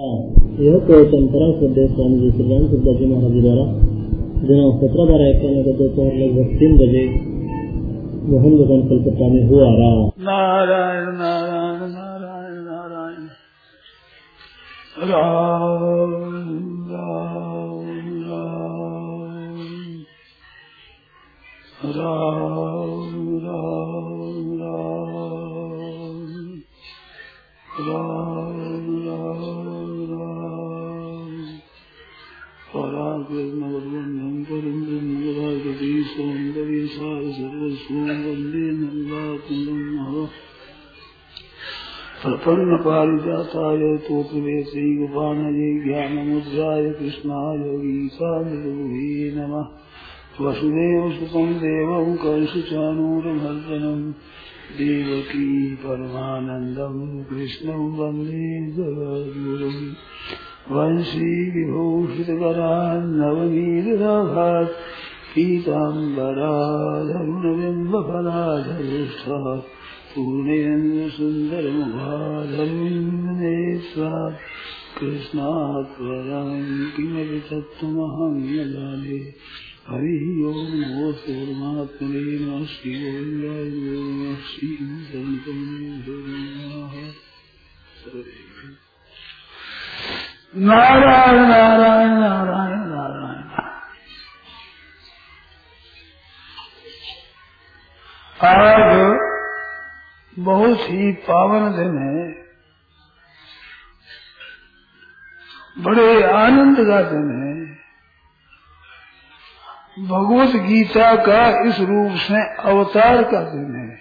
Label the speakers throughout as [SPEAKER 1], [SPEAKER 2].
[SPEAKER 1] यह परम श्रद्धे स्वामी जी श्री राम श्रद्धा जी महाराज जी द्वारा दिनांक सत्रह बारह इक्यानवे को दोपहर लगभग तीन बजे मोहन भवन कलकत्ता में हुआ रहा
[SPEAKER 2] नारायण नारायण नारायण। नारायण राम राम राम राम राम राम। ङ्गरङ्गङ्गभागती सौन्दर्य सारसर्वस्वङ्गल्येनङ्गात्मगम् प्रपन्नपारिजाताय कृष्णा गोपानये ज्ञानमुद्राय नम गीतामृगुहे नमः। वसुदेवसुतं देवं कंसुचानूरमर्दनं देवकी परमानन्दं कृष्णं वंदे जगद्गुरुम्। वंशी विभूषितकरान्नवनीतराघात् पीताम्बराधरुणबिम्बफलाधरुष्टः पूर्णेन्द्रसुन्दरमुखाधरुन्नेत्वात् कृष्णात् परं किमपि तत्त्वमहं न जाने हरिः ओं नमो परमात्मने नमः। श्रीगोविन्दाय नमः श्रीसन्तमे नारायण नारायण नारायण नारायण। आज बहुत ही पावन दिन है। बड़े आनंद का दिन है। भगवत गीता का इस रूप से अवतार का दिन है।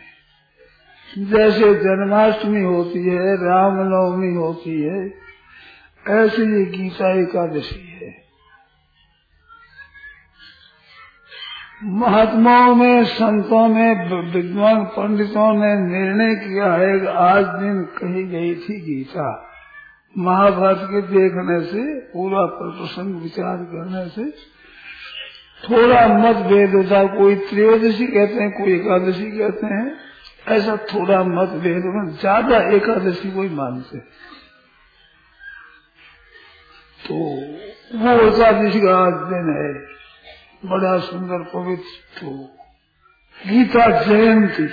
[SPEAKER 2] जैसे जन्माष्टमी होती है, रामनवमी होती है ऐसे ये गीता एकादशी है। महात्माओं में, संतों में विद्वान पंडितों ने निर्णय किया है कि आज दिन कही गई थी गीता। महाभारत के देखने से, पूरा प्रसंग विचार करने से थोड़ा मतभेद होता, कोई त्रयोदशी कहते हैं, कोई एकादशी कहते हैं, ऐसा थोड़ा मतभेद ज़्यादा एकादशी कोई मानते हैं। तो वो एकादशी का आज दिन है, बड़ा सुंदर पवित्र तो गीता जयंती,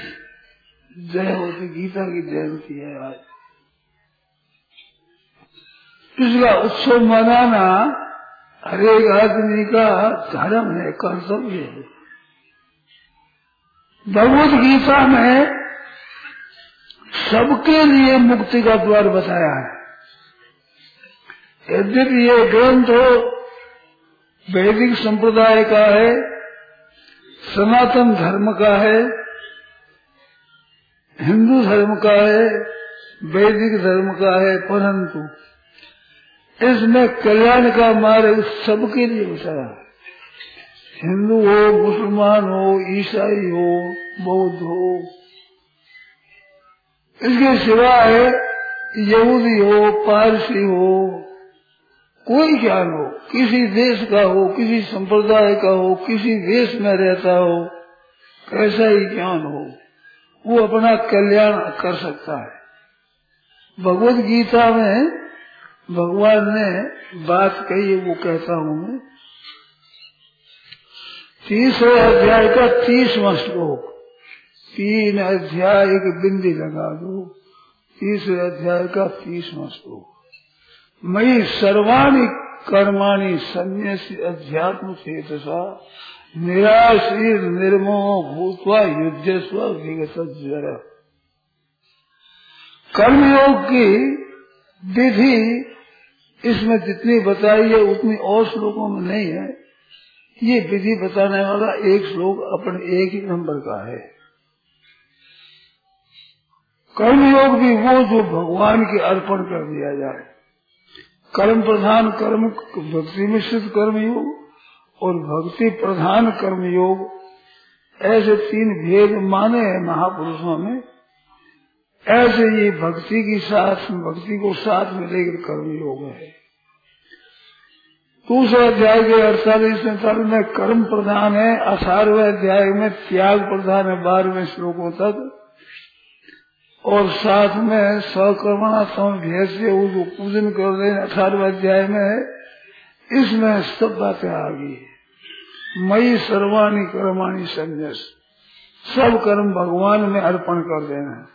[SPEAKER 2] जय होती, गीता की जयंती है आज। इसका उत्सव मनाना हरेक आदमी का धर्म है, कर्तव्य है। भगवत गीता में सबके लिए मुक्ति का द्वार बताया है। यद्यपि ये ग्रंथ वैदिक संप्रदाय का है, सनातन धर्म का है, हिंदू धर्म का है, वैदिक धर्म का है, परंतु इसमें कल्याण का मार्ग सबके लिए बताया हिंदू हो, मुसलमान हो, ईसाई हो, बौद्ध हो, इसके सिवाय यहूदी हो, पारसी हो कोई ज्ञान हो, किसी देश का हो, किसी संप्रदाय का हो, किसी देश में रहता हो, कैसा ही ज्ञान हो, वो अपना कल्याण कर सकता है। भगवत गीता में भगवान ने बात कही, वो कहता हूँ मैं। तीसरे अध्याय का तीसवा श्लोक, तीन अध्याय एक बिंदी लगा दो। तीसरे अध्याय का तीसवा श्लोक। मई सर्वाणी कर्माणी संन्यास अध्यात्म चेतसा निराशीर निर्मोह भूतवा युद्ध स्व विगत ज्वर कर्मयोग की विधि इसमें जितनी बताई है, उतनी और श्लोकों में नहीं है। ये विधि बताने वाला एक श्लोक अपने एक ही नंबर का है। कर्मयोग भी वो जो भगवान के अर्पण कर दिया जाए। कर्म प्रधान कर्म, भक्ति मिश्रित कर्म योग और भक्ति प्रधान कर्म योग ऐसे तीन भेद माने हैं महापुरुषों में। ऐसे ये भक्ति की साथ, भक्ति को साथ में लेकर कर्म योग है। दूसरे अध्याय के अड़तालीस सैतालीस में कर्म प्रधान है, अठारहवें अध्याय में त्याग प्रधान है, बारहवें श्लोकों तक। और साथ में सकर्मणा तम से उसको पूजन कर रहे अठारहवें अध्याय में। इसमें सब बातें आ गई है। मई सर्वाणी कर्माणी संन्यास। सब कर्म भगवान में अर्पण कर देना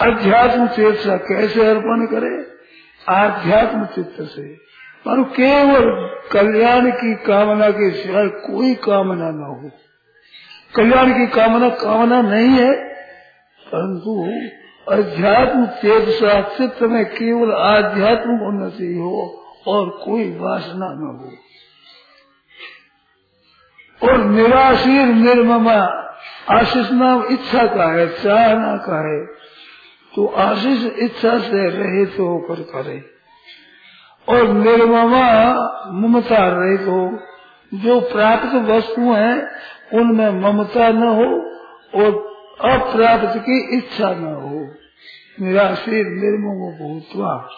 [SPEAKER 2] अध्यात्म चित्त से कैसे अर्पण करे? आध्यात्म चित्त से। पर केवल कल्याण की कामना के सिवाय कोई कामना न हो। कल्याण की कामना कामना नहीं है। परंतु अध्यात्म चेतसा चित्त में केवल आध्यात्म उन्नति हो और कोई वासना न हो। और निराशीर, निर्ममा, आशीष नाम इच्छा का है, चाहना का है तो आशीष इच्छा से रहित तो होकर करे। और निर्ममा, ममता रहित हो, जो प्राप्त वस्तु है, उनमें ममता न हो और अप्राप्त की इच्छा न हो निराशीर निर्मम भूतवा।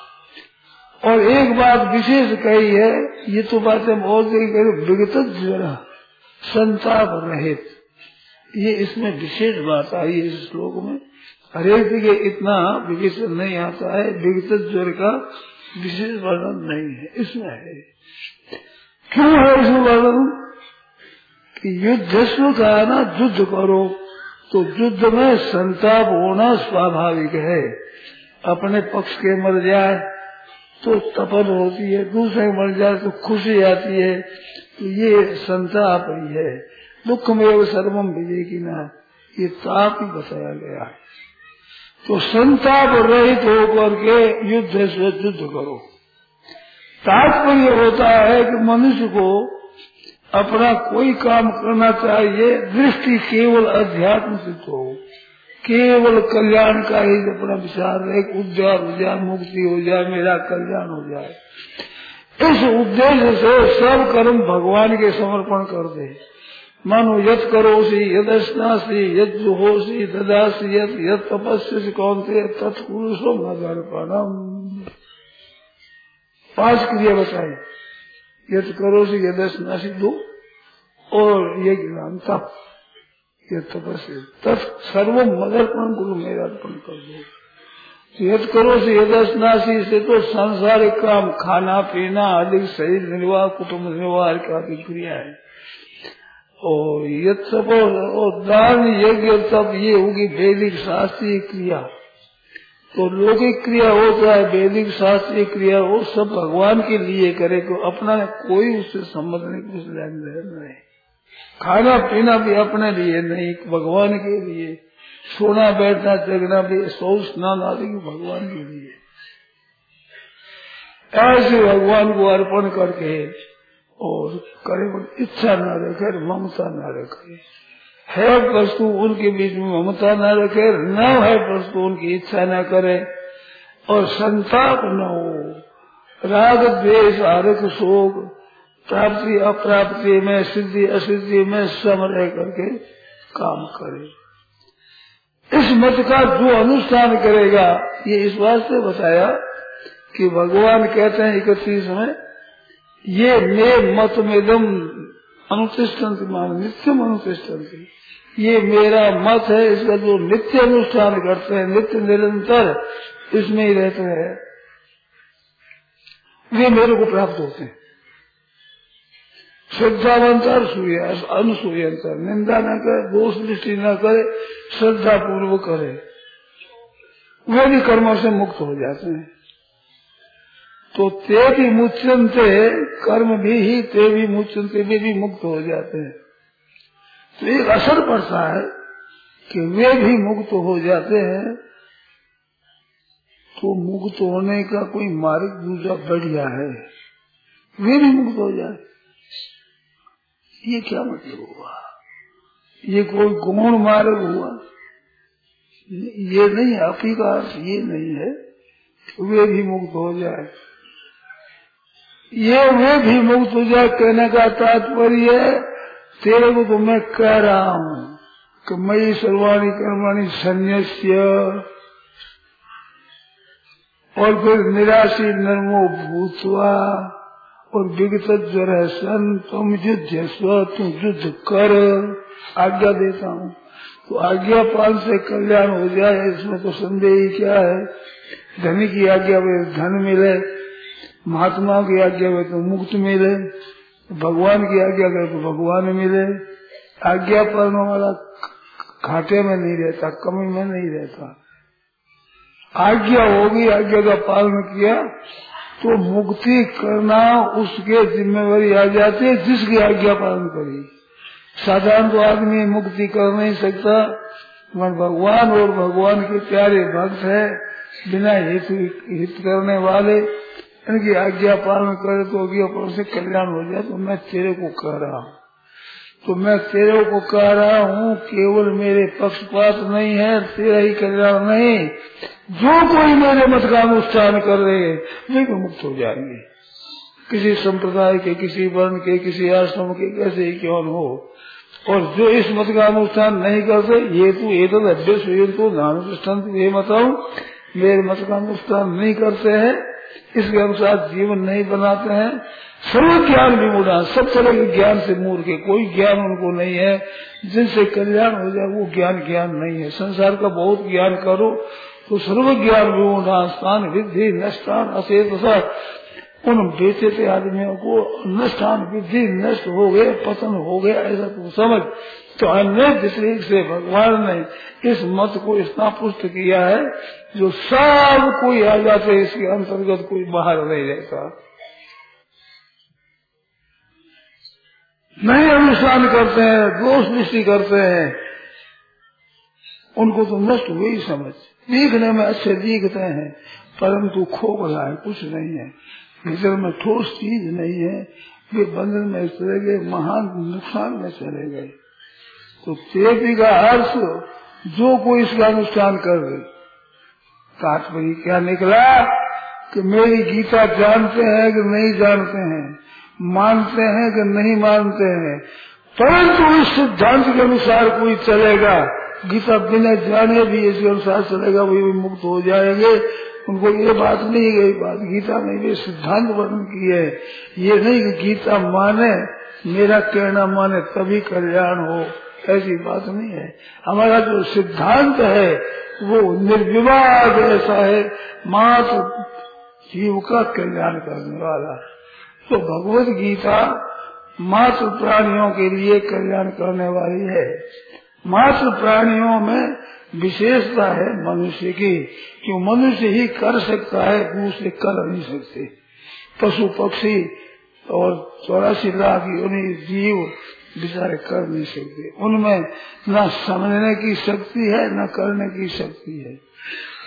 [SPEAKER 2] और एक बात विशेष कही है, ये तो बात हम और विगत जरा, संताप रहित। ये इसमें विशेष बात आई है इस श्लोक में। हरेक जगह इतना विवेचन नहीं आता है, विगत ज्वर का विशेष वर्णन नहीं है, इसमें है। क्यों है इसमें वर्णन? युद्ध का ना, युद्ध करो। तो युद्ध में संताप होना स्वाभाविक है। अपने पक्ष के मर जाए तो तपन होती है, दूसरे मर जाए तो खुशी आती है। तो ये संताप ही है। दुख में सर्वम विजय की ना ये ताप ही बताया गया है। तो संताप रहित होकर के युद्ध से युद्ध करो। तात्पर्य होता है कि मनुष्य को अपना कोई काम करना चाहिए, दृष्टि केवल अध्यात्म से हो केवल कल्याण का ही अपना विचार है उद्धार हो जाए, मुक्ति हो जाए, मेरा कल्याण हो जाए। इस उद्देश्य से सब कर्म भगवान के समर्पण कर दे। मानो यद करोसी यद स्नासी यद जुहोसी ददासी यद यद तपस्या कौन थे तत्पुरुषो मदर्पणम पाँच क्रिया बताई। यद करो से यद स्नासी दो और ये ज्ञान तप ये तपस्या। तत् सर्व मदर्पण गुरु मेरा अर्पण कर दो। यद करो से यद स्नासी से तो सांसारिक काम, खाना, पीना, आदि, शरीर निर्वाह कुटुम्ब निर्वाह की क्रिया है। और ये तप और दान यज्ञ तप ये होगी वैदिक शास्त्रीय क्रिया। तो लौकिक क्रिया हो चाहे वैदिक शास्त्रीय क्रिया हो, सब भगवान के लिए करे को अपना कोई उससे संबंध नहीं, कुछ लेन देन नहीं। खाना पीना भी अपने लिए नहीं, भगवान के लिए। सोना बैठना, जगना भी, सौ स्नान आदि भगवान के लिए। ऐसे भगवान को अर्पण करके और करे, इच्छा न रखे ममता न रखे। है वस्तु उनके बीच में ममता न रखे, न है वस्तु उनकी इच्छा न करे, और संताप न हो। राग, द्वेष आरक शोक, प्राप्ति, अप्राप्ति में सिद्धि, असिद्धि में सम रह करके काम करे। इस मत का जो अनुष्ठान करेगा, ये इस वास्ते बताया कि भगवान कहते हैं इकतीस में, ये मे मत मेदम अनुतिष्ठन मान नित्यम अनुतिष्ठन ये मेरा मत है, इसका जो नित्य अनुष्ठान करते हैं, नित्य निरंतर इसमें ही रहते हैं। वे मेरे को प्राप्त होते हैं। श्रद्धावंतर सूर्य, अनुसूयंतर। निंदा न करे, दोष दृष्टि न करे श्रद्धा पूर्वक करे। वे भी कर्मों से मुक्त हो जाते हैं। तो ते भी मुच्यंते, कर्म भी ही ते भी मुच्यंते वे भी मुक्त हो जाते हैं। तो एक असर पड़ता है कि वे भी मुक्त हो जाते हैं तो मुक्त होने का कोई मार्ग दूसरा बढ़िया है। वे भी मुक्त हो जाए। ये क्या मतलब हुआ? ये कोई गुण मार्ग हुआ? ये नहीं, आप का ये नहीं है वे भी मुक्त हो जाए। ये वे भी मुक्त हो जाए कहने का तात्पर्य तेरे को तो मैं कह रहा हूँ कि मई सर्वाणी कर्माणी संन्यास्य और फिर निराशी नर्मो भूतवा और विगत ज्वर सन तुम युद्ध स्व तुम युद्ध कर। आज्ञा देता हूँ। तो आज्ञा पालन से कल्याण हो जाए, इसमें तो संदेह ही क्या है? धनी की आज्ञा में धन मिले महात्मा की आज्ञा करे तो मुक्त मिले, भगवान की आज्ञा करे तो भगवान मिले, आज्ञा पालन वाला घाटे में नहीं रहता, कमी में नहीं रहता। आज्ञा होगी, आज्ञा का पालन किया तो मुक्ति करना उसके जिम्मेवारी आ जाती है, जिसकी आज्ञा पालन करी। साधारण तो आदमी मुक्ति कर नहीं सकता, मगर भगवान और भगवान के प्यारे भक्त है, बिना हित हित करने वाले इनकी आज्ञा पालन करे तो आज्ञा पालन से कल्याण हो जाए तो मैं तेरे को कह रहा हूँ। तो मैं तेरे को कह रहा हूँ, केवल मेरे पक्षपात नहीं है, तेरा ही कल्याण नहीं। जो कोई मेरे मत का अनुष्ठान कर रहे भी मुक्त हो जाएँगे। किसी संप्रदाय के, किसी वर्ण के, किसी आश्रम के, कैसे ही क्यों हो। और जो इस मत का अनुष्ठान नहीं करते, ये तो ये तो अभ्यस तो नानुष्ठान ये मेरे मत का अनुष्ठान नहीं करते हैं। इसके अनुसार जीवन नहीं बनाते हैं। सर्व ज्ञान भी मुड़ा सब तरह के ज्ञान से मूर्ख है। कोई ज्ञान उनको नहीं है। जिनसे कल्याण हो जाए, वो ज्ञान ज्ञान नहीं है। संसार का बहुत ज्ञान करो तो सर्व ज्ञान भी विमूढ़ स्थान विधि नष्टान अचेत उन बेचे थे आदमियों को नष्टान विधि नष्ट हो गए, पतन हो गया ऐसा तू समझ। तो अन्य दृष्टि से भगवान ने इस मत को इतना पुष्ट किया है, जो सब कोई आ जाते इसके अंतर्गत कोई बाहर नहीं रहता। नहीं अनुष्ठान करते हैं, दोष दृष्टि करते हैं, उनको तो नष्ट हुए ही समझ। दिखने में अच्छे दिखते हैं, परंतु खो रहा है, कुछ नहीं है। भीतर में ठोस चीज़ नहीं है, वे बंधन में चले गए, महान नुकसान में चले गए। तो चेती का अर्थ जो कोई इसका अनुष्ठान कर रहे। तात्पर्य क्या निकला कि मेरी गीता जानते हैं कि नहीं जानते हैं, मानते हैं कि नहीं मानते हैं। परंतु इस सिद्धांत के अनुसार कोई चलेगा, गीता बिना जाने भी इसके अनुसार चलेगा वही भी मुक्त हो जाएँगे। उनको ये बात नहीं गई, बात गीता में ये सिद्धांत वर्णन की है ये नहीं कि गीता माने, मेरा कहना माने तभी कल्याण हो। ऐसी बात नहीं है। हमारा जो सिद्धांत है, वो निर्विवाद ऐसा है। मात्र जीव का कल्याण करने वाला। तो भगवत गीता मात्र प्राणियों के लिए कल्याण करने वाली है। मात्र प्राणियों में विशेषता है मनुष्य की क्यों मनुष्य ही कर सकता है, दूसरे कर नहीं सकते। पशु पक्षी और चौरासी लाख उन्हीं जीव बेचारे कर नहीं सकते। उनमें न समझने की शक्ति है, न करने की शक्ति है।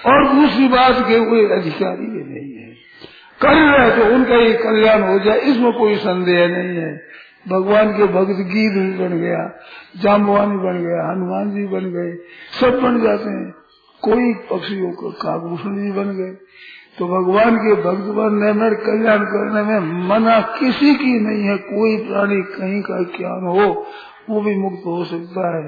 [SPEAKER 2] और दूसरी बात के कोई अधिकारी नहीं है। कर रहे तो उनका ही कल्याण हो जाए, इसमें कोई संदेह नहीं है। भगवान के भक्त गीत भी बन गया जाम्बवानी बन गया, हनुमान जी बन गए, सब बन जाते हैं। कोई पक्षियों को काकभूषण जी बन गए। तो भगवान के भक्त बनने में कल्याण करने में मना किसी की नहीं है। कोई प्राणी कहीं का ज्ञान हो, वो भी मुक्त हो सकता है।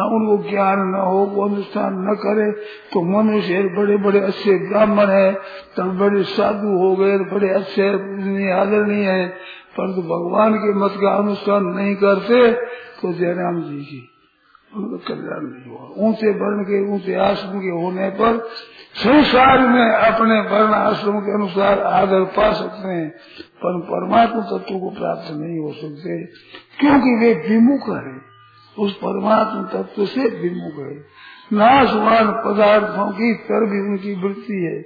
[SPEAKER 2] उनको ज्ञान न हो, वो अनुष्ठान न करे तो मनुष्य बड़े बड़े अच्छे ब्राह्मण है। तब बड़े साधु हो गए, बड़े अच्छे आदरणीय है। परंतु भगवान के मत का अनुष्ठान नहीं करते तो जयराम जी की उनका कल्याण नहीं हुआ। ऊँचे वर्ण के, ऊँचे आश्रम के होने पर संसार में अपने वर्ण आश्रम के अनुसार आदर पा सकते हैं, पर परमात्मा तत्व को प्राप्त नहीं हो सकते, क्योंकि वे विमुख है। उस परमात्मा तत्व से विमुख है। नाशवान पदार्थों की तर भी उनकी वृत्ति है।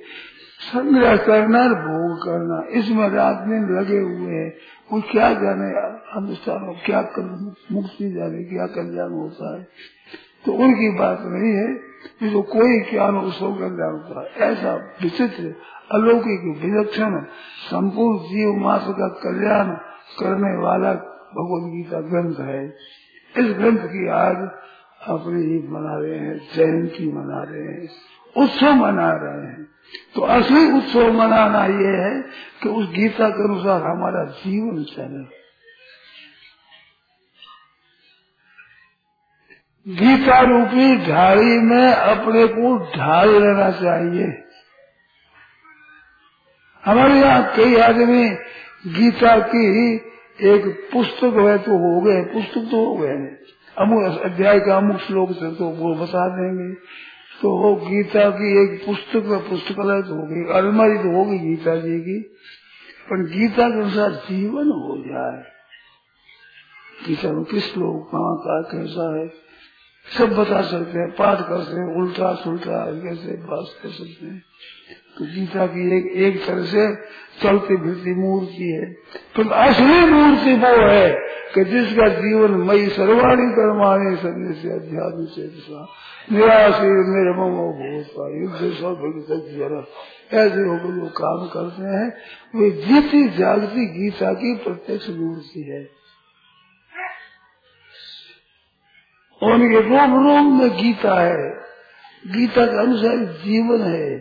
[SPEAKER 2] संग्रह करना, भोग करना, इसमें रात दिन लगे हुए हैं। वो क्या जाने अनुष्ठान क्या कर मुक्ति जाने क्या कल्याण होता है? तो उनकी बात नहीं है कि तो कोई ज्ञान उसको कल्याण होता है। ऐसा विचित्र, अलौकिक विलक्षण, संपूर्ण जीव मास का कल्याण करने वाला भगवत गीता ग्रंथ है। इस ग्रंथ की आज अपने ही मना रहे हैं, जयंती मना रहे हैं, उत्सव मना रहे हैं। तो असली उत्सव मनाना ये है कि उस गीता के अनुसार हमारा जीवन चले। गीता रूपी ढाली में अपने को ढाल लेना चाहिए। हमारे यहाँ कई आदमी गीता की एक पुस्तक है तो हो गए, पुस्तक तो हो गए। अमुक अध्याय का अमुक श्लोक से तो वो बता देंगे। तो वो गीता की एक पुस्तक में पुस्तकालय तो होगी, अलमारी तो होगी गीता जी की, पर गीता के अनुसार जीवन हो जाए। गीता में किस लोग कहाँ का कैसा है, सब बता सकते हैं, पाठ कर सकते हैं, उल्टा सुलटा कैसे बात कर सकते हैं। तो गीता की एक एक तरह से चलती फिरती मूर्ति है। पर असली मूर्ति वो है कि जिसका जीवन मई सर्वाणी कर्माणी सभी से अध्यात्म से, निराशी निर्मम भूता ऐसे होकर जो काम करते हैं। वे जीती जागती गीता की प्रत्यक्ष मूर्ति है। उनके रोम रोम में गीता है। गीता के अनुसार जीवन है।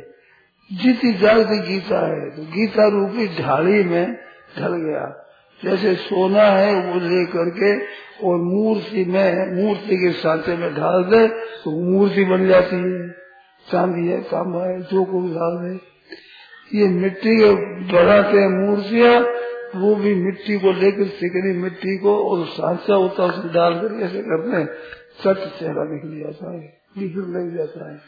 [SPEAKER 2] जीती जागती गीता है। तो गीता रूपी ढाली में ढल गया। जैसे सोना है, वो ले करके और मूर्ति में, मूर्ति के सांचे में ढाल दे तो मूर्ति बन जाती है। चांदी है, तांबा है, जो को डाल दे। ये मिट्टी के बढ़ाते हैं मूर्तियाँ, वो भी मिट्टी को लेकर सिकनी मिट्टी को और सांचा होता उसमें डाल कर ऐसे करते हैं। सत्य चेहरा निकल जाता है लग जाता है।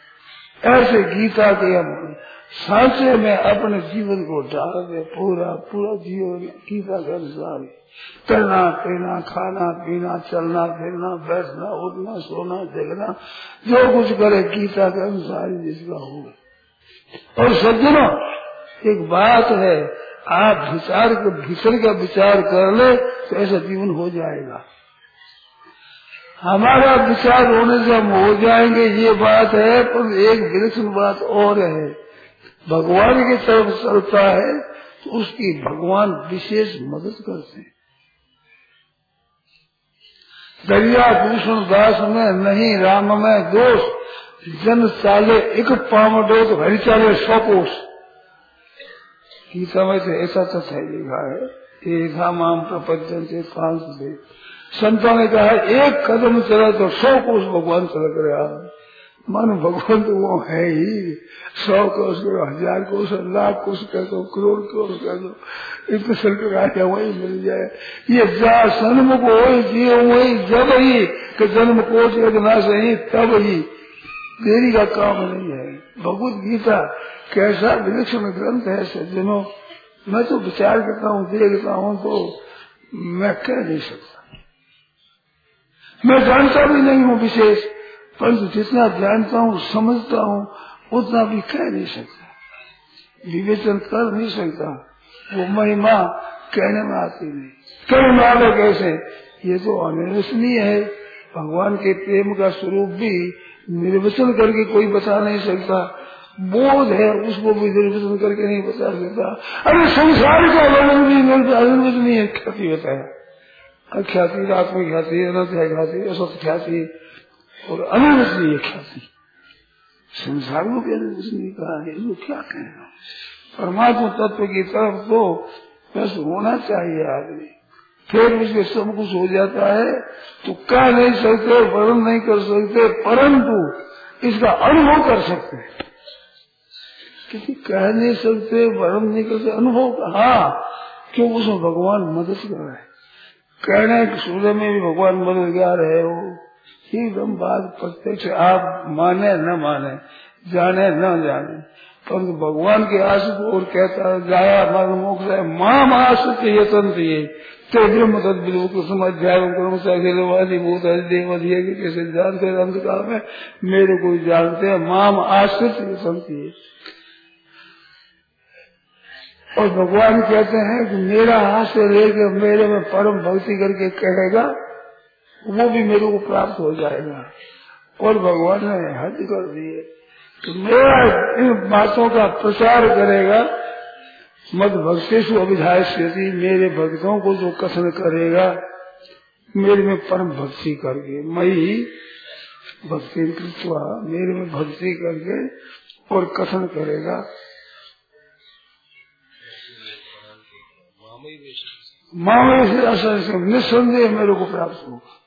[SPEAKER 2] ऐसे गीता के हम सांचे में अपने जीवन को डाल दे, पूरा पूरा जीवन गीता के अनुसार करना पीना खाना, पीना, चलना, फिरना, बैठना, उठना, सोना, देखना, जो कुछ करे, गीता के अनुसार जिसका हो और सज्जनों, एक बात है, आप विचार के, भीतर का विचार कर ले तो ऐसा जीवन हो जाएगा। हमारा विचार होने से हम हो जाएँगे, ये बात है, पर एक विलक्षण बात और है। भगवान की तरफ़ चलता है तो उसकी भगवान विशेष मदद करते हैं। दरिया भूषण दास में नहीं, राम में दोष, जन चाले एक पाम डो तो हरि चाले कोष गीता में तो ऐसा तथ्य लिखा है एक माम प्रपंचन से पाँच दे संतों ने कहा, एक कदम चला तो सौ कोष भगवान चलक रहा मन भगवान तो वो है ही। सौ कोष करो, हज़ार कोष लाख कोष कर दो, करोड़ कोष कर दो। इतने सरकार आया वही मिल जाए। ये जा सन्मुख हो जी वही जब ही कि जन्म कोष ना सही, तब ही। देरी का काम नहीं है। भगवत गीता कैसा विलक्षण ग्रंथ है सज्जनों, मैं तो विचार करता हूँ, देखता हूँ तो मैं कह नहीं सकता। मैं जानता भी नहीं हूँ विशेष। परंतु जितना जानता हूँ, समझता हूँ, उतना भी कह नहीं सकता। विवेचन कर नहीं सकता। वो महिमा कहने में आती नहीं। कहने वाले कैसे? ये तो अनिर्वचनीय है। भगवान के प्रेम का स्वरूप भी निर्वचन करके कोई बता नहीं सकता। बोध है, उसको भी निर्वचन करके नहीं बता सकता। अरे संसार का वर्णन भी निर्वचनीय ख्याति बताया। अख्याति रात में ख्याति अनध्याय ख्याति और अनिर्वचनीय ख्याति संसार में भी अनिर्वचनीय कहा है क्या कहना परमात्मा तत्व की तरफ़ तो बस होना चाहिए आदमी। फिर उसके सब कुछ हो जाता है तो कह नहीं सकते, वर्णन नहीं कर सकते, परंतु इसका अनुभव कर सकते क्योंकि कह नहीं सकते, वर्णन नहीं कर सकते, अनुभव हाँ क्यों उसमें भगवान मदद कर रहे कहने के सूर्य में भी भगवान मददगार है वो। एकदम बात प्रत्यक्ष आप माने न माने, जाने न जाने। परंतु तो भगवान के आशिक और कहता है गाया मर्म मोक्ष है माम आशिक ये। तंत्र ये ते अध्याय कर्म से अखिलवादी भूत देव कैसे जानते अंधकार में? मेरे को जानते हैं माम आश्रित ये। तंत्र और भगवान कहते हैं कि मेरा से लेकर मेरे में परम भक्ति करके कहेगा वो भी मेरे को प्राप्त हो जाएगा। और भगवान ने हद कर दिए तो मेरा इन बातों का प्रचार करेगा। मद भक्तेशु अभिधाय स्थिति मेरे भक्तों को जो कथन करेगा, मेरे में परम भक्ति करके मई भक्ति मेरे में भक्ति करके और कथन करेगा। मामले से निस्संदेह मेरे को प्राप्त होगा।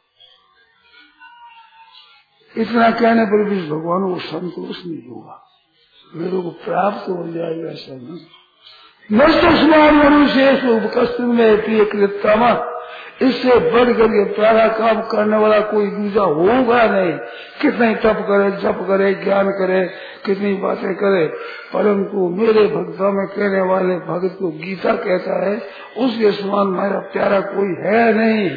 [SPEAKER 2] इतना कहने पर भी भगवान को संतोष नहीं होगा। मेरे को प्राप्त हो जाएगा ऐसा नहीं। नष्ट स्मान मनुष्य में इससे बढ़ कर के प्यारा काम करने वाला कोई दूसरा होगा नहीं। कितने तप करे, जप करे, ज्ञान करे, कितनी बातें करे, परंतु मेरे भक्तों में कहने वाले भगत को गीता कहता है, उसके समान मेरा प्यारा कोई है नहीं।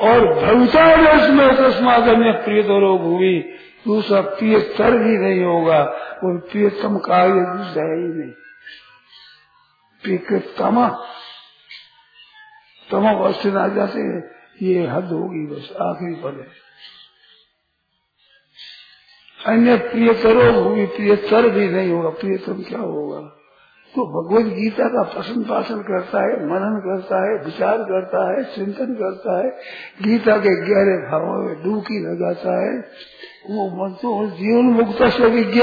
[SPEAKER 2] और भविता में तस्माद में प्रिय तो रोग हुई दूसरा प्रियतर भी नहीं होगा और प्रियतम कार्य दूसरा है नहीं। प्रियतमा तमा अवस्थित आ जाते, ये हद होगी बस, आखिरी पद है। अन्य प्रियतरो होगी प्रियतर भी नहीं होगा, प्रियतम क्या होगा? तो भगवत गीता का प्रश्न पासन करता है, मनन करता है, विचार करता है, चिंतन करता है। गीता के गहरे भावों में डूबकी लगाता है। वो मन तो जीवन मुक्त से विज्ञ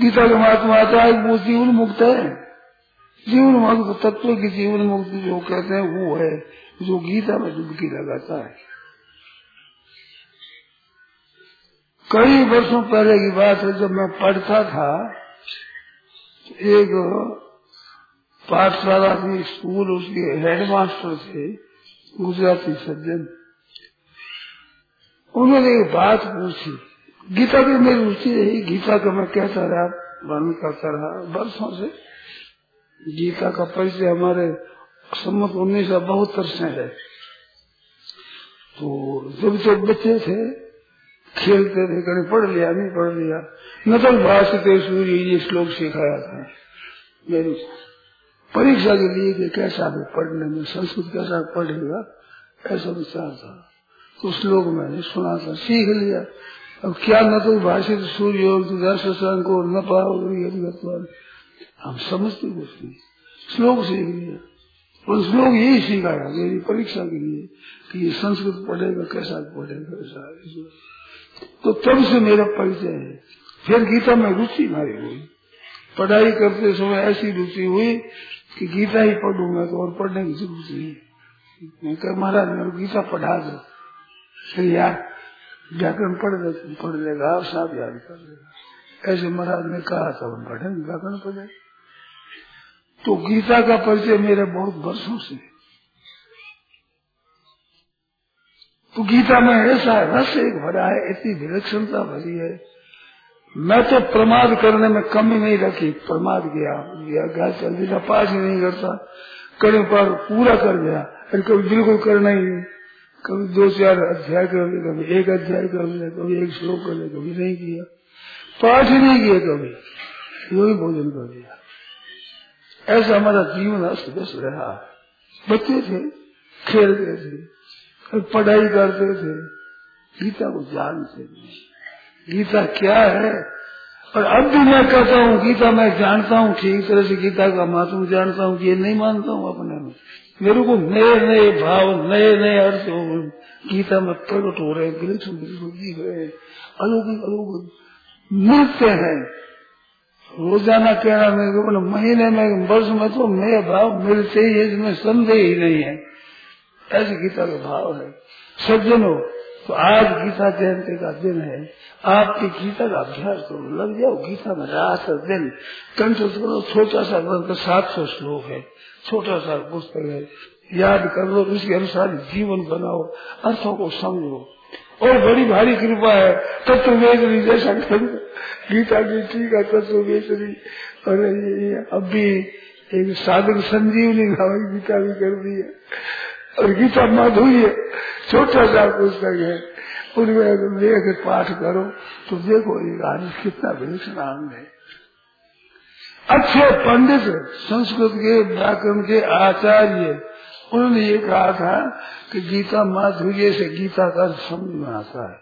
[SPEAKER 2] गीता के महात्मा आता है वो जीवन मुक्त है। जीवन मुक्त तत्व की जीवन मुक्ति जो कहते हैं, वो है, जो गीता में डुबकी लगाता है। कई वर्षों पहले की बात है, जब मैं पढ़ता था एक पाठशाला की स्कूल, उसके हेडमास्टर थे, गुजराती सज्जन। उन्होंने एक बात पूछी। गीता भी मेरी रुचि रही। गीता का मैं कहता रहा? वर्णन करता रहा। वर्षों से गीता का परिचय हमारे सम्मत उन्नीस सौ बहत्तर से है। तो जब जब बच्चे थे खेलते थे कहीं पढ़ लिया, नहीं पढ़ लिया। नकल भाषते सूर्य ये श्लोक सिखाया था। मेरी परीक्षा के लिए कि कैसा भी पढ़ने में, संस्कृत कैसा पढ़ेगा, ऐसा विचार था। तो श्लोक मैंने सुना था, सीख लिया। अब क्या न तो भाषित सूर्य दर्शन को न पाओ हम समझते कुछ नहीं। श्लोक सीख लिया। और श्लोक यही सिखाया मेरी परीक्षा के लिए कि ये संस्कृत पढ़ेगा, कैसा पढ़ेगा ऐसा। तो तब से मेरा परिचय है। फिर गीता में रुचि मारी हुई। पढ़ाई करते समय ऐसी रुचि हुई कि गीता ही पढ़ूँगा तो और पढ़ने की ज़रूरत नहीं कह, महाराज, मेरे गीता पढ़ा दो। फिर यार व्याकरण पढ़ दे पढ़ लेगा आप साफ़ याद कर लेगा। ऐसे महाराज ने कहा था हम पढ़ेंगे व्याकरण पढ़े तो गीता का परिचय मेरे बहुत वर्षों से तो गीता में ऐसा रस एक भरा है, इतनी विलक्षणता भरी है। मैं तो प्रमाद करने में कमी नहीं रखी, प्रमाद गया गया जल्दी का पास ही नहीं करता। करने पर पूरा कर गया फिर कभी बिल्कुल करना ही नहीं। कभी दो चार अध्याय कर लिया कभी एक अध्याय कर लिया कभी एक श्लोक कर लिया कभी नहीं किया। पाठ ही नहीं किया कभी। यो ही भोजन कर दिया। ऐसा हमारा जीवन अस्त व्यस्त रहा। बच्चे थे खेलते थे। पढ़ाई करते थे। गीता को जानते गीता क्या है? और अब भी मैं कहता हूँ, गीता मैं जानता हूँ, ठीक तरह से गीता का महत्व जानता हूँ ये नहीं मानता हूँ अपने में। मेरे को नए नए भाव, नए नए अर्थ हो गीता में प्रकट हो रहे बिल्कुल बिल्कुल दिख रहे अलौकिक मिलते हैं। रोज़ाना कहना मेरे को महीने में, वर्ष में तो नए भाव मिलते ही इसमें संदेह ही नहीं है। ऐसे गीता का भाव है। सज्जनों तो आज गीता जयंती का दिन है। आपकी गीता का अभ्यास करो लग जाओ। गीता में रात और दिन। कंठ करो छोटा सा ग्रंथ सात सौ श्लोक है। छोटा सा पुस्तक है। याद कर लो उसके अनुसार जीवन बनाओ, अर्थों को समझो। और बड़ी भारी कृपा है तत्व वेदनी जैसा गीता की ठीक है तत्व वेदनी और अब भी एक साधक संजीवनी गीता भी कर दी है। और गीता माधुर्य छोटा सा पुस्तक है, उनमें पाठ करो तो देखो ये आज कितना विलक्षण आनंद है। अच्छे पंडित संस्कृत के व्याकरण के आचार्य, उन्होंने ये कहा था कि गीता माधुर्य से गीता का समझ में आता है।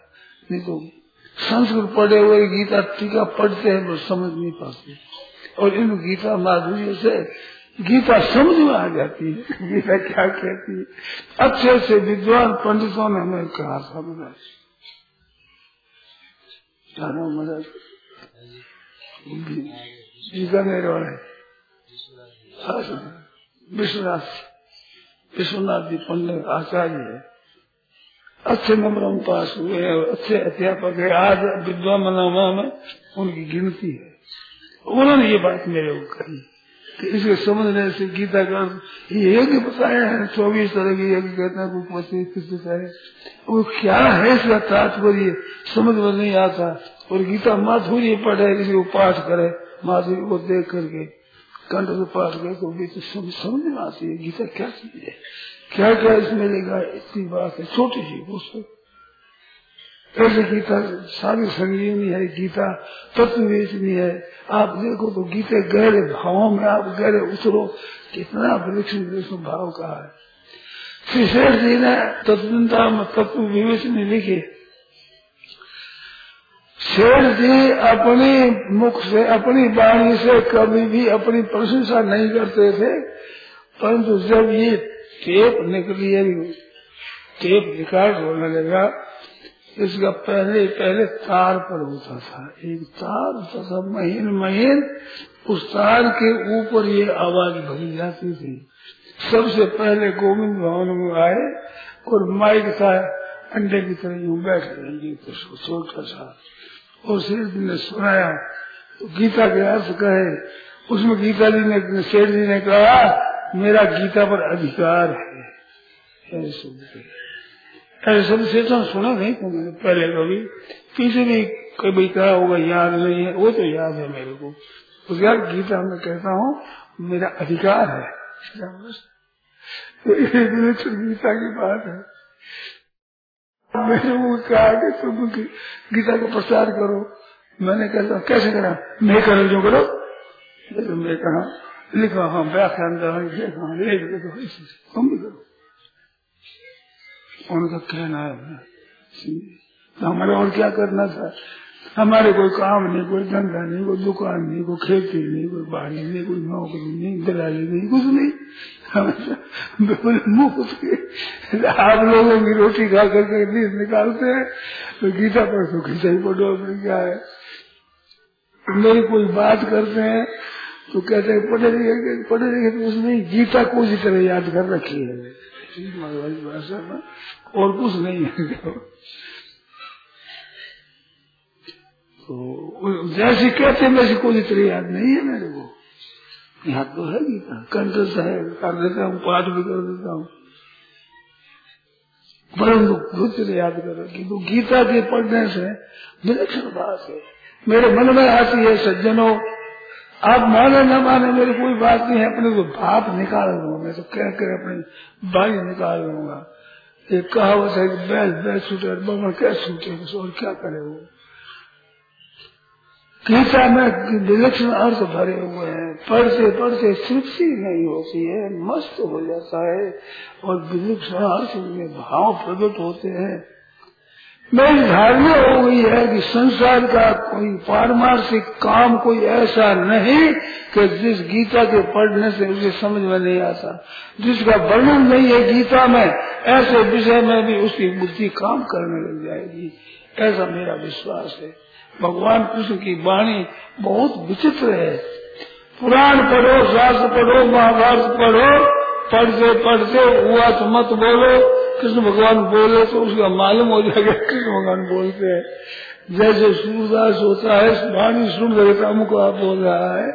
[SPEAKER 2] नहीं तो संस्कृत पढ़े हुए गीता टीका पढ़ते हैं तो समझ नहीं पाते। और इन गीता माधुर्य से गीता समझ में आ जाती है। गीता क्या कहती है? अच्छे अच्छे विद्वान पंडितों ने हमें कहा था महाराज वाले विश्वनाथ विश्वनाथ जी पंडित आचार्य है। अच्छे नंबर में पास हुए अच्छे अध्यापक है। आज विद्वान मनामा में उनकी गिनती है। उन्होंने ये बात मेरे को कही। कि इसके समझने से गीता का यज्ञ बताया है चौबीस तरह के यज्ञ कहते हैं कुछ पच्चीस तीस है वो क्या है इसका तात्पर्य? समझ में नहीं आता। और गीता माधुरी पढ़े इसको पाठ करे, माधुरी को देख करके, कंठ से पाठ करे तो भी तो समझ में आती है, गीता क्या चीज़ है? क्या क्या इसमें लेगा इतनी बात है, छोटी सी सब। ऐसे गीता, सारी संगीनी है, गीता तत्व है। आप देखो तो गीते गहरे भावों में, आप गहरे उतरो कितना वृक्ष विष्णु भाव का है। श्री शेष जी ने तत्वता में तत्व विवेचनी लिखी। शेर जी अपने मुख से, अपनी वाणी से कभी भी अपनी प्रशंसा नहीं करते थे। परंतु जब ये टेप निकली है टेप रिकॉर्ड होने लगा इसका पहले पहले तार पर होता था। एक तार होता था, महीन महीन, उस तार के ऊपर ये आवाज़ भरी जाती थी। सबसे पहले गोविंद भवन में आए और माइक था अंडे की तरह यूँ बैठ गए छोटा सा और शेर जी ने सुनाया तो गीता के अर्थ कहे, उसमें गीता जी ने शेर जी ने कहा, मेरा गीता पर अधिकार है। ऐसे ऐसे सब चेतन सुना नहीं मैंने पहले कभी किसी भी कभी कहा होगा याद नहीं है, वो तो याद है मेरे को। उस यार गीता में कहता हूँ, मेरा अधिकार है। तो गीता की बात है। मैंने वो कहा कि तुम गीता का प्रचार करो। मैंने कहता कैसे करा? मैं करो, जो करो? मैं कहा, लिखा हाँ व्याख्यान कहा लिख दो तुम भी करो। उनका कहना है तो हमारे और क्या करना था? हमारे कोई काम नहीं, कोई धंधा नहीं, कोई दुकान नहीं, कोई खेती नहीं, कोई बाड़ी नहीं, कोई नौकरी नहीं दलाली नहीं, कुछ नहीं। बिल्कुल मुफ़्त आप लोगों की रोटी खा करके नींद निकालते हैं तो गीता पर तो गीता ही पढ़ो, अपने क्या है? मेरी कोई बात करते हैं तो कहते हैं, पढ़े लिखे पढ़े लिखे तो उसने गीता को इसी तरह याद कर रखी है। भाषा में और कुछ नहीं है। तो जैसे कहते वैसे कोई इतनी याद नहीं है मेरे को। याद तो है गीता, कंठ है कर देता हूँ, पाठ भी कर देता हूँ। परंतु खुद याद कर किंतु गीता के पढ़ने से विलक्षण बात है। मेरे मन में आती है, सज्जनों आप माने न माने मेरी कोई बात नहीं है अपने को भाप निकाल दूँगा मैं तो कह कर अपनी बाई निकाल दूँगा। एक कहावत है कि बैल बैल छूटे बगल क्या छूटे और क्या करे वो? गीता में विलक्षण अर्थ भरे हुए हैं। पढ़ते पढ़ते तृप्ति नहीं होती है, मस्त हो जाता है, और विलक्षण अर्थ में भाव प्रकट होते हैं। मेरी धारणा हो गई है कि संसार का कोई पारमार्थिक काम कोई ऐसा नहीं कि जिस गीता के पढ़ने से उसे समझ में नहीं आता। जिसका वर्णन नहीं है गीता में, ऐसे विषय में भी उसकी बुद्धि काम करने लग जाएगी। ऐसा मेरा विश्वास है। भगवान कृष्ण की वाणी बहुत विचित्र है। पुराण पढ़ो, शास्त्र पढ़ो, महाभारत पढ़ो पढ़ते पढ़ते हुआ तो मत बोलो। कृष्ण भगवान बोले तो उसका मालूम हो जाएगा कृष्ण भगवान बोलते हैं। जैसे सूरदास होता है वाणी सुन रहे अमुक आप बोल रहा है।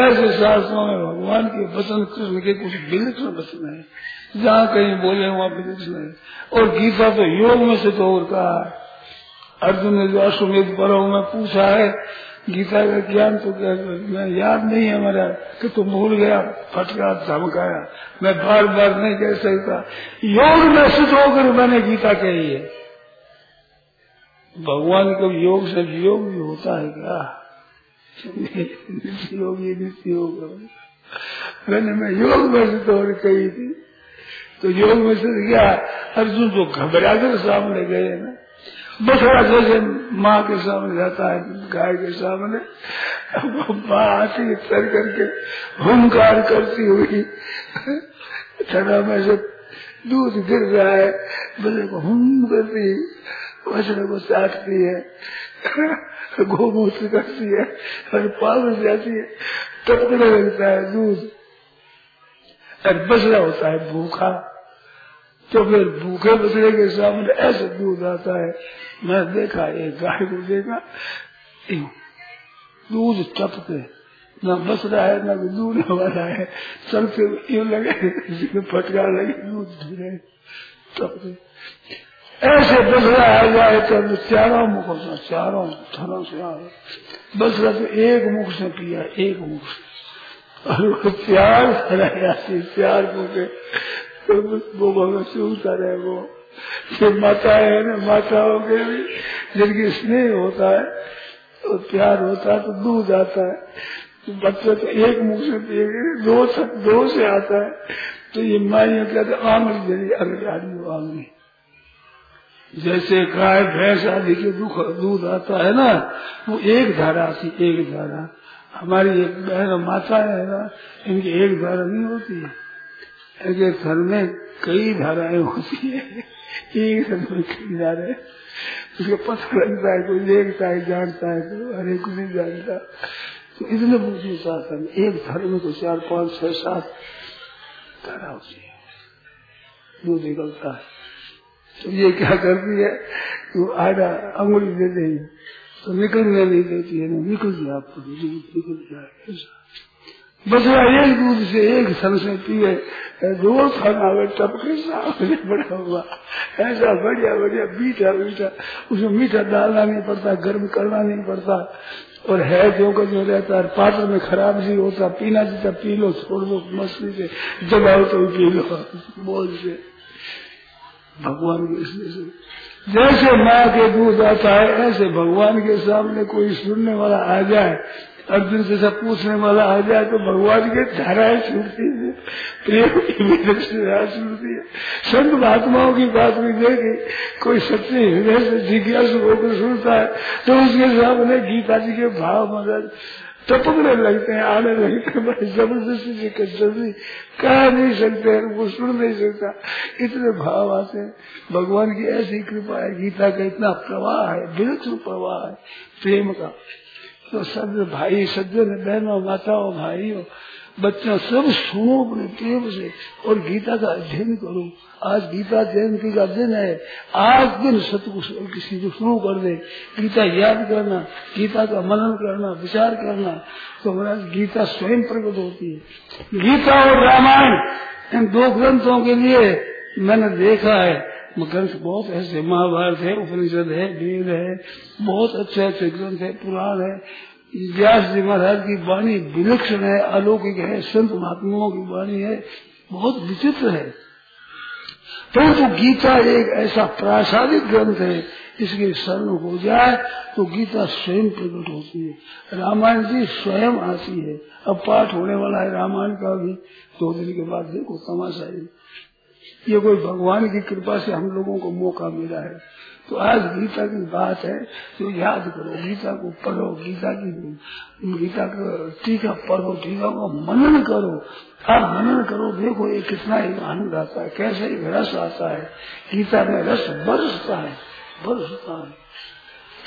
[SPEAKER 2] ऐसे शास्त्रों में भगवान के वचन, कृष्ण के कुछ विलक्षण वचन है। जहाँ कहीं बोले, वहाँ विलक्षण है और गीता तो योग में से तो और कहा अर्जुन ने जो अश्वमेध पर्व में पूछा है गीता का ज्ञान तो मैं याद नहीं है मेरा कि तुम भूल गया, फटका, धमकाया। मैं बार बार नहीं कह सकता। योग में सिद्ध होकर मैंने गीता कही है। भगवान को योग से योग भी होता है क्या? नित्य योग ये नित्य योग मैंने मैं योग में सिद्ध होकर कही थी। तो योग में सिद्ध गया अर्जुन जो घबरा कर सामने गए ना। बछड़ा जैसे माँ के सामने जाता है, गाय के सामने। माँ आती तर करके हुंकार करती हुई छड़ा में से दूध गिर रहा है बच्चे को हम करती बछड़े को चाटती है, गोमूत्र करती है, और पाल जाती है, टपकने लगता है दूध। और बछड़ा होता है भूखा तो फिर भूखे बछड़े के सामने ऐसे दूध आता है मैं देखा एक गाय को देखा दूध टपके न बस रहा है, न दूर वाला है। चलते यूँ लगे फटकार लगे, दूध धीरे तब ऐसे बसरा आ जाए तो चारों मुखों से, चारों थरों से आ बसरा तो एक मुख से पिया एक मुख से। और प्यार प्यार को के तो वो भगत सुनता रहे वो जो माता है ना, माताओं के भी जिनकी स्नेह होता है तो प्यार होता है तो दूध आता है। तो बच्चे तो एक मुँह से दो से दो से आता है। तो ये माइया कहते आमली जरी अगर आदमी आमली। जैसे गाय, भैंस आदि के दुख, दूध आता है ना, वो एक धारा आती, एक धारा। हमारी एक बहन माता है ना, इनकी एक धारा नहीं होती है। घर में कई धाराएँ होती है। एक कई धाराएँ उसको पता लगता है कोई देखता है, जानता है तो अरे को नहीं जानता। तो इतने पूछने शासन एक धर्म में तो चार, पाँच, छह, सात धारा होती है। दूध निकलता है। तो ये क्या करती है? वो आधा अंगुली दे देंगे। तो निकलने नहीं देती है, निकल गया आपको, निकल जाए बसरा एक दूध से एक सन से पिए रोज खाना टपके सामने बड़ा हुआ। ऐसा बढ़िया बढ़िया, मीठा मीठा। उसमें मीठा डालना नहीं पड़ता, गर्म करना नहीं पड़ता। और है जो का जो रहता है, पात्र में खराब नहीं होता, पीना जीता पी लो छोड़ दो, मस्ती से जब आओ तो पी लो बोल से। भगवान के इसलिए जैसे माँ के दूध आता है, ऐसे भगवान के सामने कोई सुनने वाला आ जाए अर्जुन से सब पूछने वाला आ जाए तो भगवान के धाराएँ छूटती है। प्रेम की छूटती है। संत महात्माओं की बात भी देगी कोई सच्चे हृदय से जिज्ञासु होकर सुनता है तो उसके सामने गीता जी के भाव मदद टपकने लगते हैं, आने लगते हैं। ज़बरदस्ती से जल्दी कह नहीं सकते वो सुन नहीं सकता। इतने भाव आते हैं। भगवान की ऐसी कृपा है, गीता का इतना प्रवाह है विलक्षण प्रवाह है, प्रेम का। तो सब भाई, सज्जन, बहनों, माताओं, भाइयों, बच्चों, सब सुनो अपने प्रेम से और गीता का अध्ययन करो। आज गीता जयंती का दिन है। आज दिन सतकुश किसी को शुरू कर दे। गीता याद करना, गीता का मनन करना, विचार करना तो महाराज गीता स्वयं प्रकट होती है। गीता और रामायण इन दो ग्रंथों के लिए मैंने देखा है। ग्रंथ बहुत ऐसे महाभारत है, उपनिषद है, वेद है, बहुत अच्छे अच्छे ग्रंथ है, पुराण है। व्यास जी महाराज की वाणी विलक्षण है, अलौकिक है, संत महात्माओं की वाणी है, बहुत विचित्र है। परंतु तो गीता एक ऐसा प्रासादिक ग्रंथ है, इसके शरण हो जाए तो गीता स्वयं प्रकट होती है। रामायण जी स्वयं आती है। अब पाठ होने वाला है रामायण का भी, दो दिन के बाद देखो तमाशा ये कोई भगवान की कृपा से हम लोगों को मौका मिला है। तो आज गीता की बात है तो याद करो, गीता को पढ़ो, गीता की गीता का टीका पढ़ो टीका को मनन करो। आप मनन करो, देखो ये कितना एक आनंद आता है, कैसे एक रस आता है। गीता में रस बरसता है बरसता है।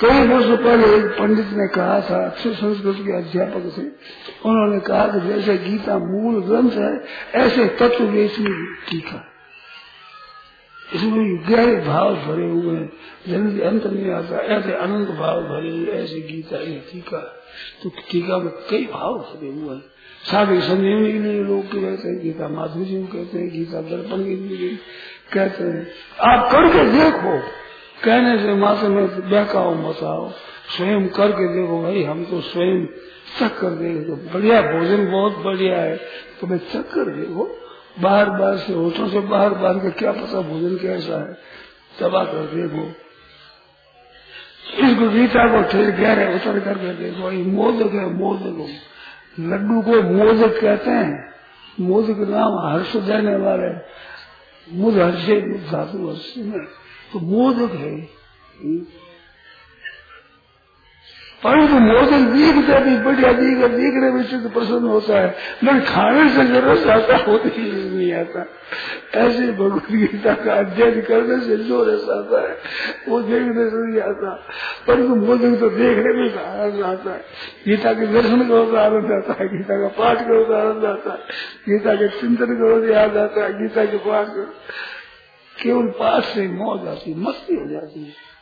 [SPEAKER 2] कई वर्ष पहले एक पंडित ने कहा था अच्छे संस्कृत के अध्यापक से, उन्होंने कहा कि जैसे गीता मूल ग्रंथ है, ऐसे तत्व टीका है। इसमें गहरे भाव भरे हुए हैं। जल्दी अंत नहीं आता ऐसे अनंत भाव भरे ऐसे गीता, ये टीका तो टीका में कई भाव भरे हुए हैं। साधु संजीवनी के लोग कहते हैं? गीता माधुरी जी कहते हैं, गीता दर्पण के लिए कहते हैं। आप करके देखो, कहने से माता में बहकाओ मचाओ स्वयं करके देखो भाई, हम तो स्वयं चक कर तो बढ़िया, भोजन बहुत बढ़िया है। तुम्हें मैं चक कर देखो। बाहर बाहर से होठों से बाहर बाहर का क्या पता भोजन कैसा है। दबा कर देखो इसको गीता को ठेर गहरे उतर करके देखो ये मोदक है, मोदक लड्डू को मोदक कहते हैं। मोदक नाम हर्ष देने वाले मुद हर्षे धातु हर्ष में। तो मोदक है। परंतु मोदक दिखते भी बढ़िया दिख दिखने में चित्त प्रसन्न होता है। लेकिन खाने से ज़रूरत आता होती नहीं आता। ऐसे भगवत गीता का अध्ययन करने से जो रस आता है, वो देखने से नहीं आता। परंतु मोदक तो देखने में आनंद आता है। गीता के दर्शन करो तो आनंद आता है, गीता का पाठ करो तो आनंद आता है, गीता के चिंतन करो तो याद आता है, गीता के पाठ करो केवल पाठ से मौज आती, मस्ती हो जाती है।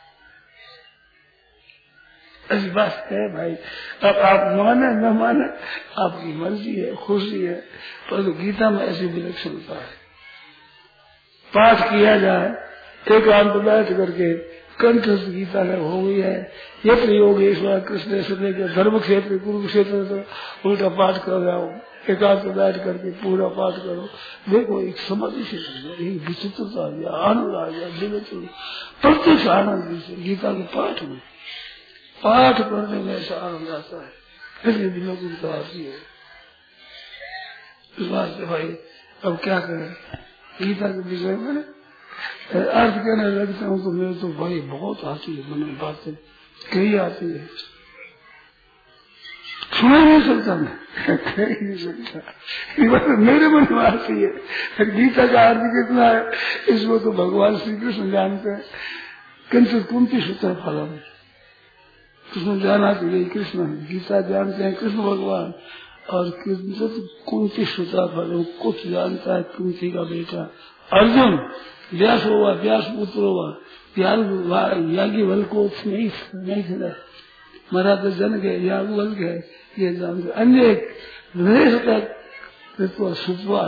[SPEAKER 2] ऐसी बात है भाई, अब आप माने, न माने, आपकी मर्ज़ी है, खुशी है, परंतु गीता में ऐसी विलक्षणता है। पाठ किया जाए, एकांत बैठ करके कंठस्थ गीता में हो गई है। ये प्रयोग ईश्वर कृष्ण से लेकर धर्म क्षेत्र कुरुक्षेत्र तो उल्टा पाठ कर रहा हूँ। एकांत बैठ करके पूरा पाठ करो। देखो, एक समझ से एक विचित्रता आ गया आनंद आ गया, दिल प्रत्यक्ष आनंद गीता के पाठ में पाठ करने में ऐसा आनंद आता है। इसलिए दिलों की तो आती है। इस बात से भाई, अब क्या करें? गीता के विषय में अर्थ कहने लगता हूँ तो मेरे तो भाई बहुत आती है मन बातें। कई आती है। सुना नहीं सकता मैं। कह नहीं सकता। मेरे मन में आती है। गीता का अर्थ कितना है, इसको तो भगवान श्री कृष्ण जानते हैं। किंतु कुंती सूत्र फलम कृष्ण जाना के लिए कृष्ण गीता जानते हैं, कृष्ण भगवान। और कुंती श्रोता फल कुछ जानता है कुंती का बेटा। अर्जुन, व्यास हुआ व्यास पुत्र हुआ यागी बल को नहीं नहीं मरा तो जन गए, याग बल गए, ये जानते अनेक, नरेश तक सुपवा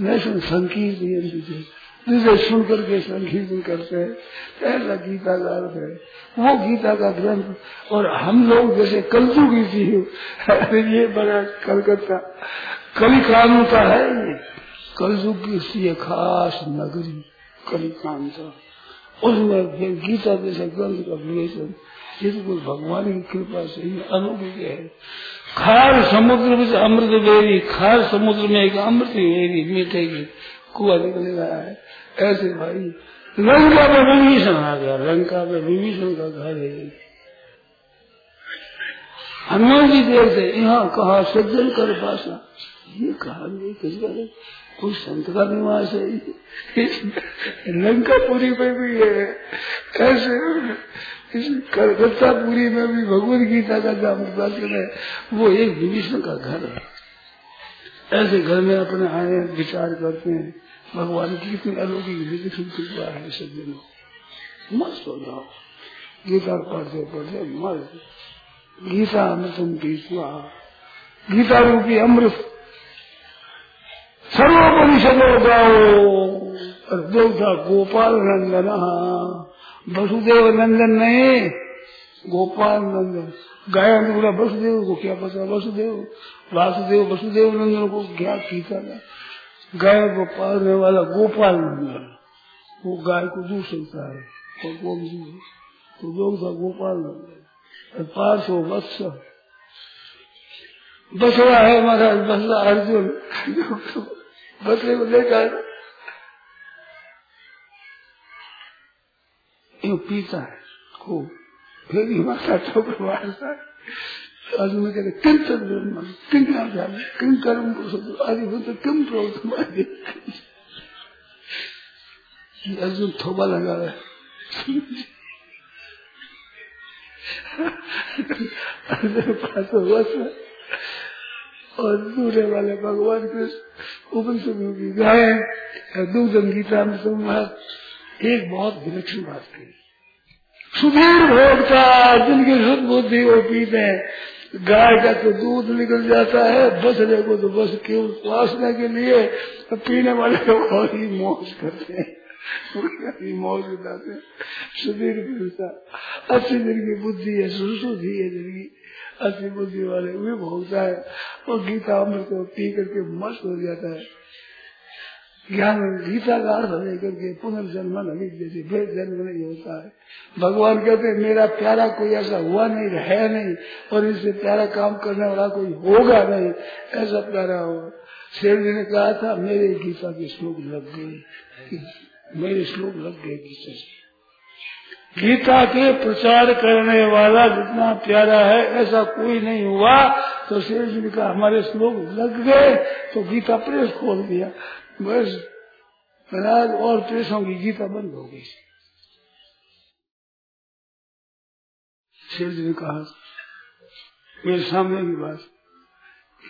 [SPEAKER 2] संकीर्ण जिसे सुन करके संकीर्तन करते हैं। ऐसा गीता का अर्थ है वो गीता का ग्रंथ। और हम लोग जैसे कलजू की थी। ये बड़ा कलकत्ता। कली का है ये। कलयुग की खास नगरी। कली कांता उसमें फिर गीता जैसे ग्रंथ का विवेचन। ये तो कोई भगवान की कृपा से ही अलौकिक है। खार समुद्र में अमृत बेरी खार समुद्र में एक अमृत बेरी मीठे की। कुआ निकल रहा है। ऐसे भाई, लंका में विभीषण आ गया, लंका में विभीषण का घर है। हनुमान जी थे यहाँ कहा सज्जन कर पासा? ये कहा किस कोई संत का निवास है। लंका पूरी में भी है। ऐसे कलकत्ता पूरी में भी भगवत गीता का प्रकाशन है। वो एक विभीषण का घर है। ऐसे घर में अपने आए विचार करते हैं, भगवान की कितनी अलौकिक विकसित कृपा है सज्जनों मस्त हो जाओ गीता पढ़ते पढ़ते मस्त गीता अमृतम की गीता रूपी अमृत। सर्वोपनिषदो गाओ देवता गोपाल नंदन। वसुदेव नंदन नहीं गोपाल नंदन। गायन बोला वसुदेव को, क्या पता वसुदेव, वासुदेव, वसुदेव नंदन को क्या कीता था। गाय को पालने वाला गोपाल नंदन। वो गाय को दूध सकता है और वो तो जो था गोपाल नंदन। पार्श हो वत्स। बसरा है महाराज बसरा अर्जुन। बसरे को लेकर पीता है, खूब। फिर ठोकर मारता है अर्जुन कहते, किम तद्ब्रह्म किम ज्ञान किम कर्म आदिभूत किम प्रवृत्तम अर्जुन थोबा लगा रहा है। और दूसरे वाले भगवान कृष्ण उपनिषद की गाय दूधन गीता में संवाद एक बहुत विलक्षण बात की सुधीर भोगता जिनकी शुद्ध बुद्धि वो पीते हैं। गाय का तो दूध निकल जाता है बसने को तो बस क्यों वासना के लिए तो पीने वाले को और ही मौज करते हैं। मौज हैं। सुधीर मिलता अच्छी दिन की बुद्धि है, सुशुद्धि है जिनकी, अच्छी बुद्धि वाले, वे भोगता है। और गीता अमृत को पी करके मस्त हो जाता है। ज्ञान गीता का अर्थ लेकर के पुनर्जन्म नहीं जैसे भेद जन्म नहीं होता है। भगवान कहते हैं, मेरा प्यारा कोई ऐसा हुआ नहीं, है नहीं, और इससे प्यारा काम करने वाला कोई होगा नहीं, ऐसा प्यारा होगा शेर जी ने कहा था, मेरे गीता के श्लोक लग गए मेरे श्लोक लग गए गीता से। गीता के प्रचार करने वाला जितना प्यारा है, ऐसा कोई नहीं हुआ। तो शेर जी ने कहा, हमारे श्लोक लग गए तो गीता प्रेस खोल दिया। बस महाराज और प्रेसों की गीता बंद हो गई शेर जी ने कहा, मेरे सामने की बात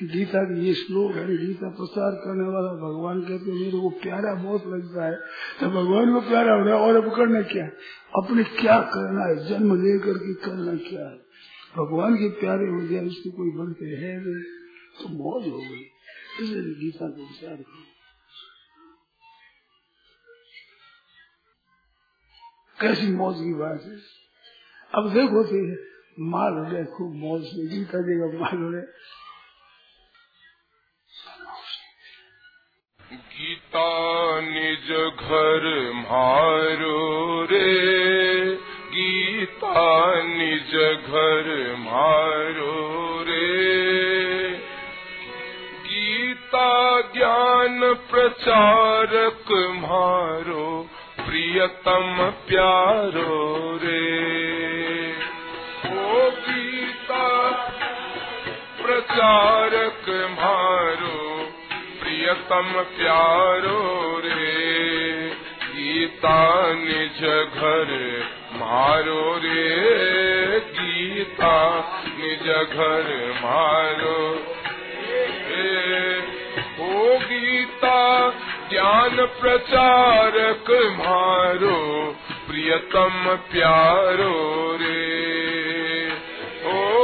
[SPEAKER 2] गीता की ये श्लोक है, गीता प्रचार करने वाला भगवान कहते मेरे को प्यारा बहुत लगता है। तो भगवान को प्यारा हो रहा है, और अब करना क्या है? अपने क्या करना है? जन्म लेकर के करना क्या है? भगवान के प्यारे हो जाए, उसकी कोई बनते है तो मौज हो गई। इसलिए गीता को विचार करो। कैसी मौज की बात है? अब देखो तो माल हो खूब मौज से गीता जी का माल हो
[SPEAKER 3] गीता निज घर मारो रे। गीता निज घर मारो रे। गीता ज्ञान प्रचारक मारो। प्रियतम प्यारो रे। ओ गीता, प्रचारक मारो, प्रियतम प्यारो रे। गीता निज घर मारो रे। गीता निज घर मारो रे। ओ गीता ज्ञान प्रचारक मारो प्रियतम प्यारो रे। ओ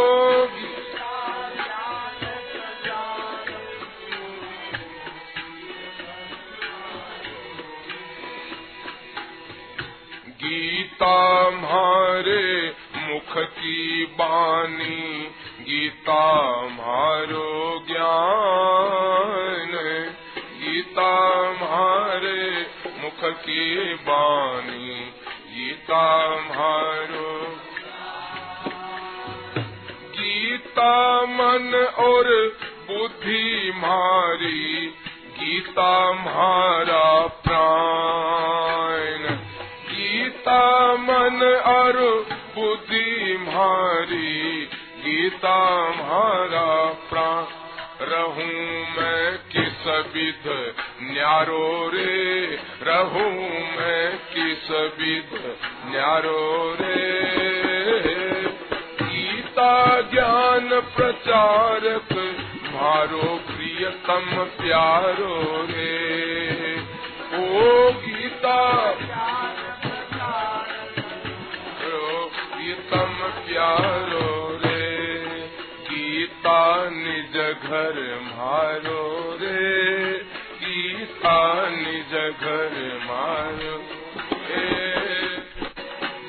[SPEAKER 3] गीता मारे मुख की बानी, गीता मारो ज्ञान। की बानी, गीता मारो। गीता मन और बुद्धि मारी, गीता मारा प्राण। गीता मन और बुद्धि मारी, गीता मारा प्राण। रहूँ मैं किस विध न्यारो रे, रहूँ मैं किस विध? न्यारो रे, गीता ज्ञान प्रचारक, मारो प्रियतम प्यारो रे। ओ गीता प्रियतम प्यारो गीता निज घर मारो रे। गीता निज घर मारो रे।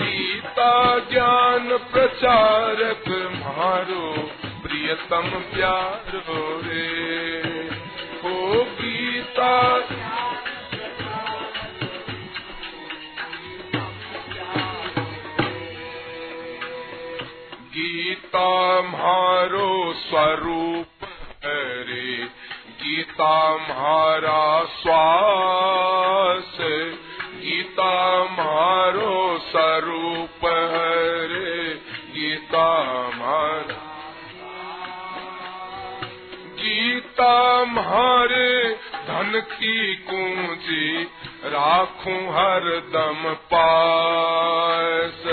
[SPEAKER 3] गीता ज्ञान प्रचारक मारो, प्रियतम प्यारो रे। ओ गीता। गीता मारो स्वरूप रे गीता मारा स्वास। गीता मारो स्वरूप रे गीता मारा गीता मारे धन की कुंजी राखूं हर दम पास।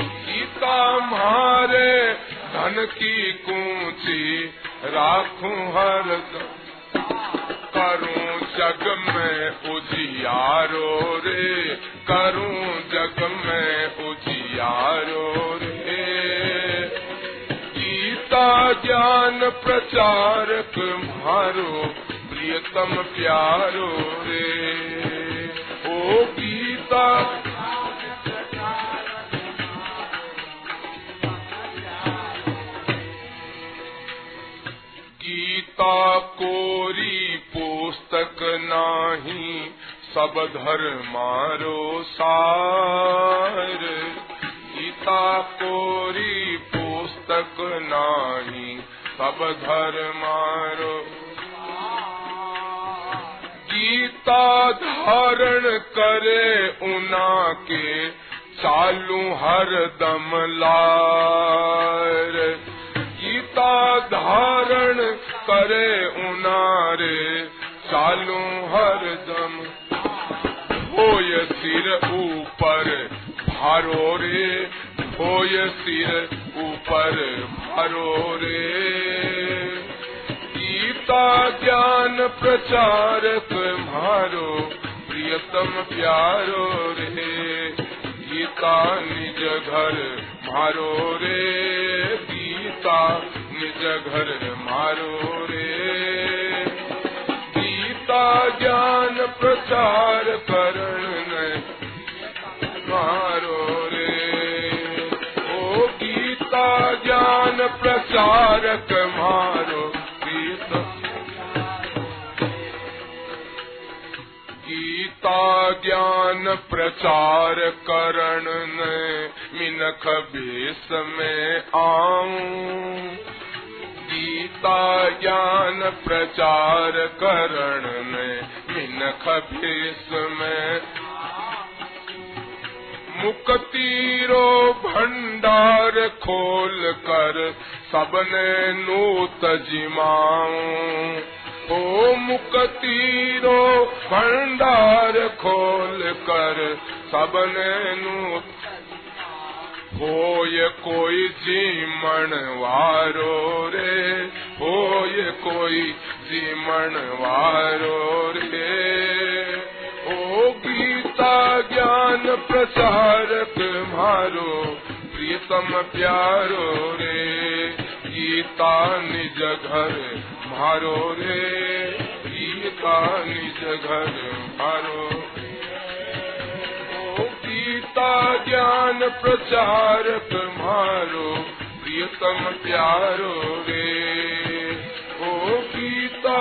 [SPEAKER 3] गीता मारे की कुंजी राखूं हर करूँ जग में उजियारो रे, करूँ जग में उजियारो रे। गीता ज्ञान प्रचारक मारो, प्रियतम प्यारो रे। ओ गीता गीता कोरी पुस्तक नाही, सब धर्मारो सार। गीता कोरी पुस्तक नाही, सब धर्मारो गीता धारण करे उना के चालू हर दम लार। गीता धारण करे उनारे, चालू हर दम। होय सिर ऊपर भारो रे। होय सिर ऊपर भारो रे। गीता ज्ञान प्रचारक मारो, प्रियतम प्यारो रे। गीता निज घर मारो रे। गीता निज घर मारो रे गीता ज्ञान प्रचार करण मारो रे ओ गीता ज्ञान प्रचारक मारो गीता गीता ज्ञान प्रचार करण ने मिनख बेस में आऊँ। गीता ज्ञान प्रचार करण ने मिनख बेस में। मुक्तिरो भंडार खोल कर सबने नूत जिमाऊं। ओ मुक्तिरो भंडार खोल कर सबने नूत। होय कोई जीमण वारो रे होय कोई जीमण वारो रे। ओ गीता ज्ञान प्रचारक मारो, प्रियतम प्यारो रे। गीता निज घर मारो रे। गीता निज घर मारो ओ गीता ज्ञान प्रचारक मारो प्रियतम प्यारो रे ओ गीता।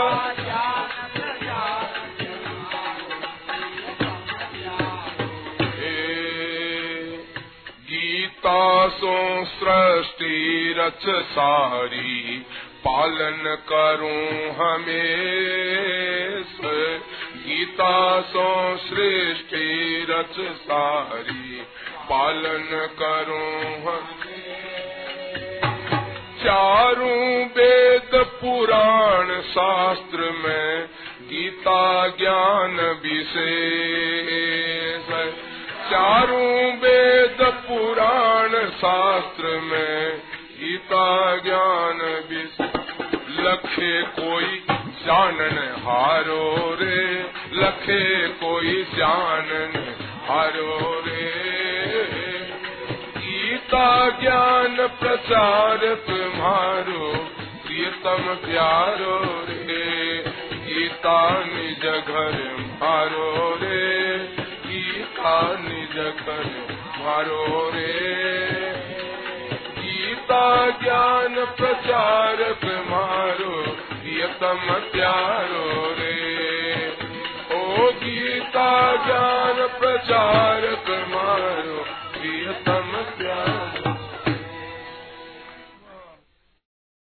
[SPEAKER 3] गीता सो सृष्टि रच सारी, पालन करूँ हमेश। गीता सो सृष्टि रच सारी, पालन करूँ चारों वेद पुराण शास्त्र में गीता ज्ञान विशेष। चारों वेद पुराण शास्त्र में गीता ज्ञान लखे कोई जानन हारो रे, लखे कोई जानन हारो रे। गीता ज्ञान प्रचार तुम्हारो, प्रियतम प्यारो रे। गीता निज घर मारो रे। गीता निज घर मारो रे। गीता ज्ञान प्रचारक मारो प्रियतम प्यारो रे। ओ गीता ज्ञान प्रचारक मारो Yeah.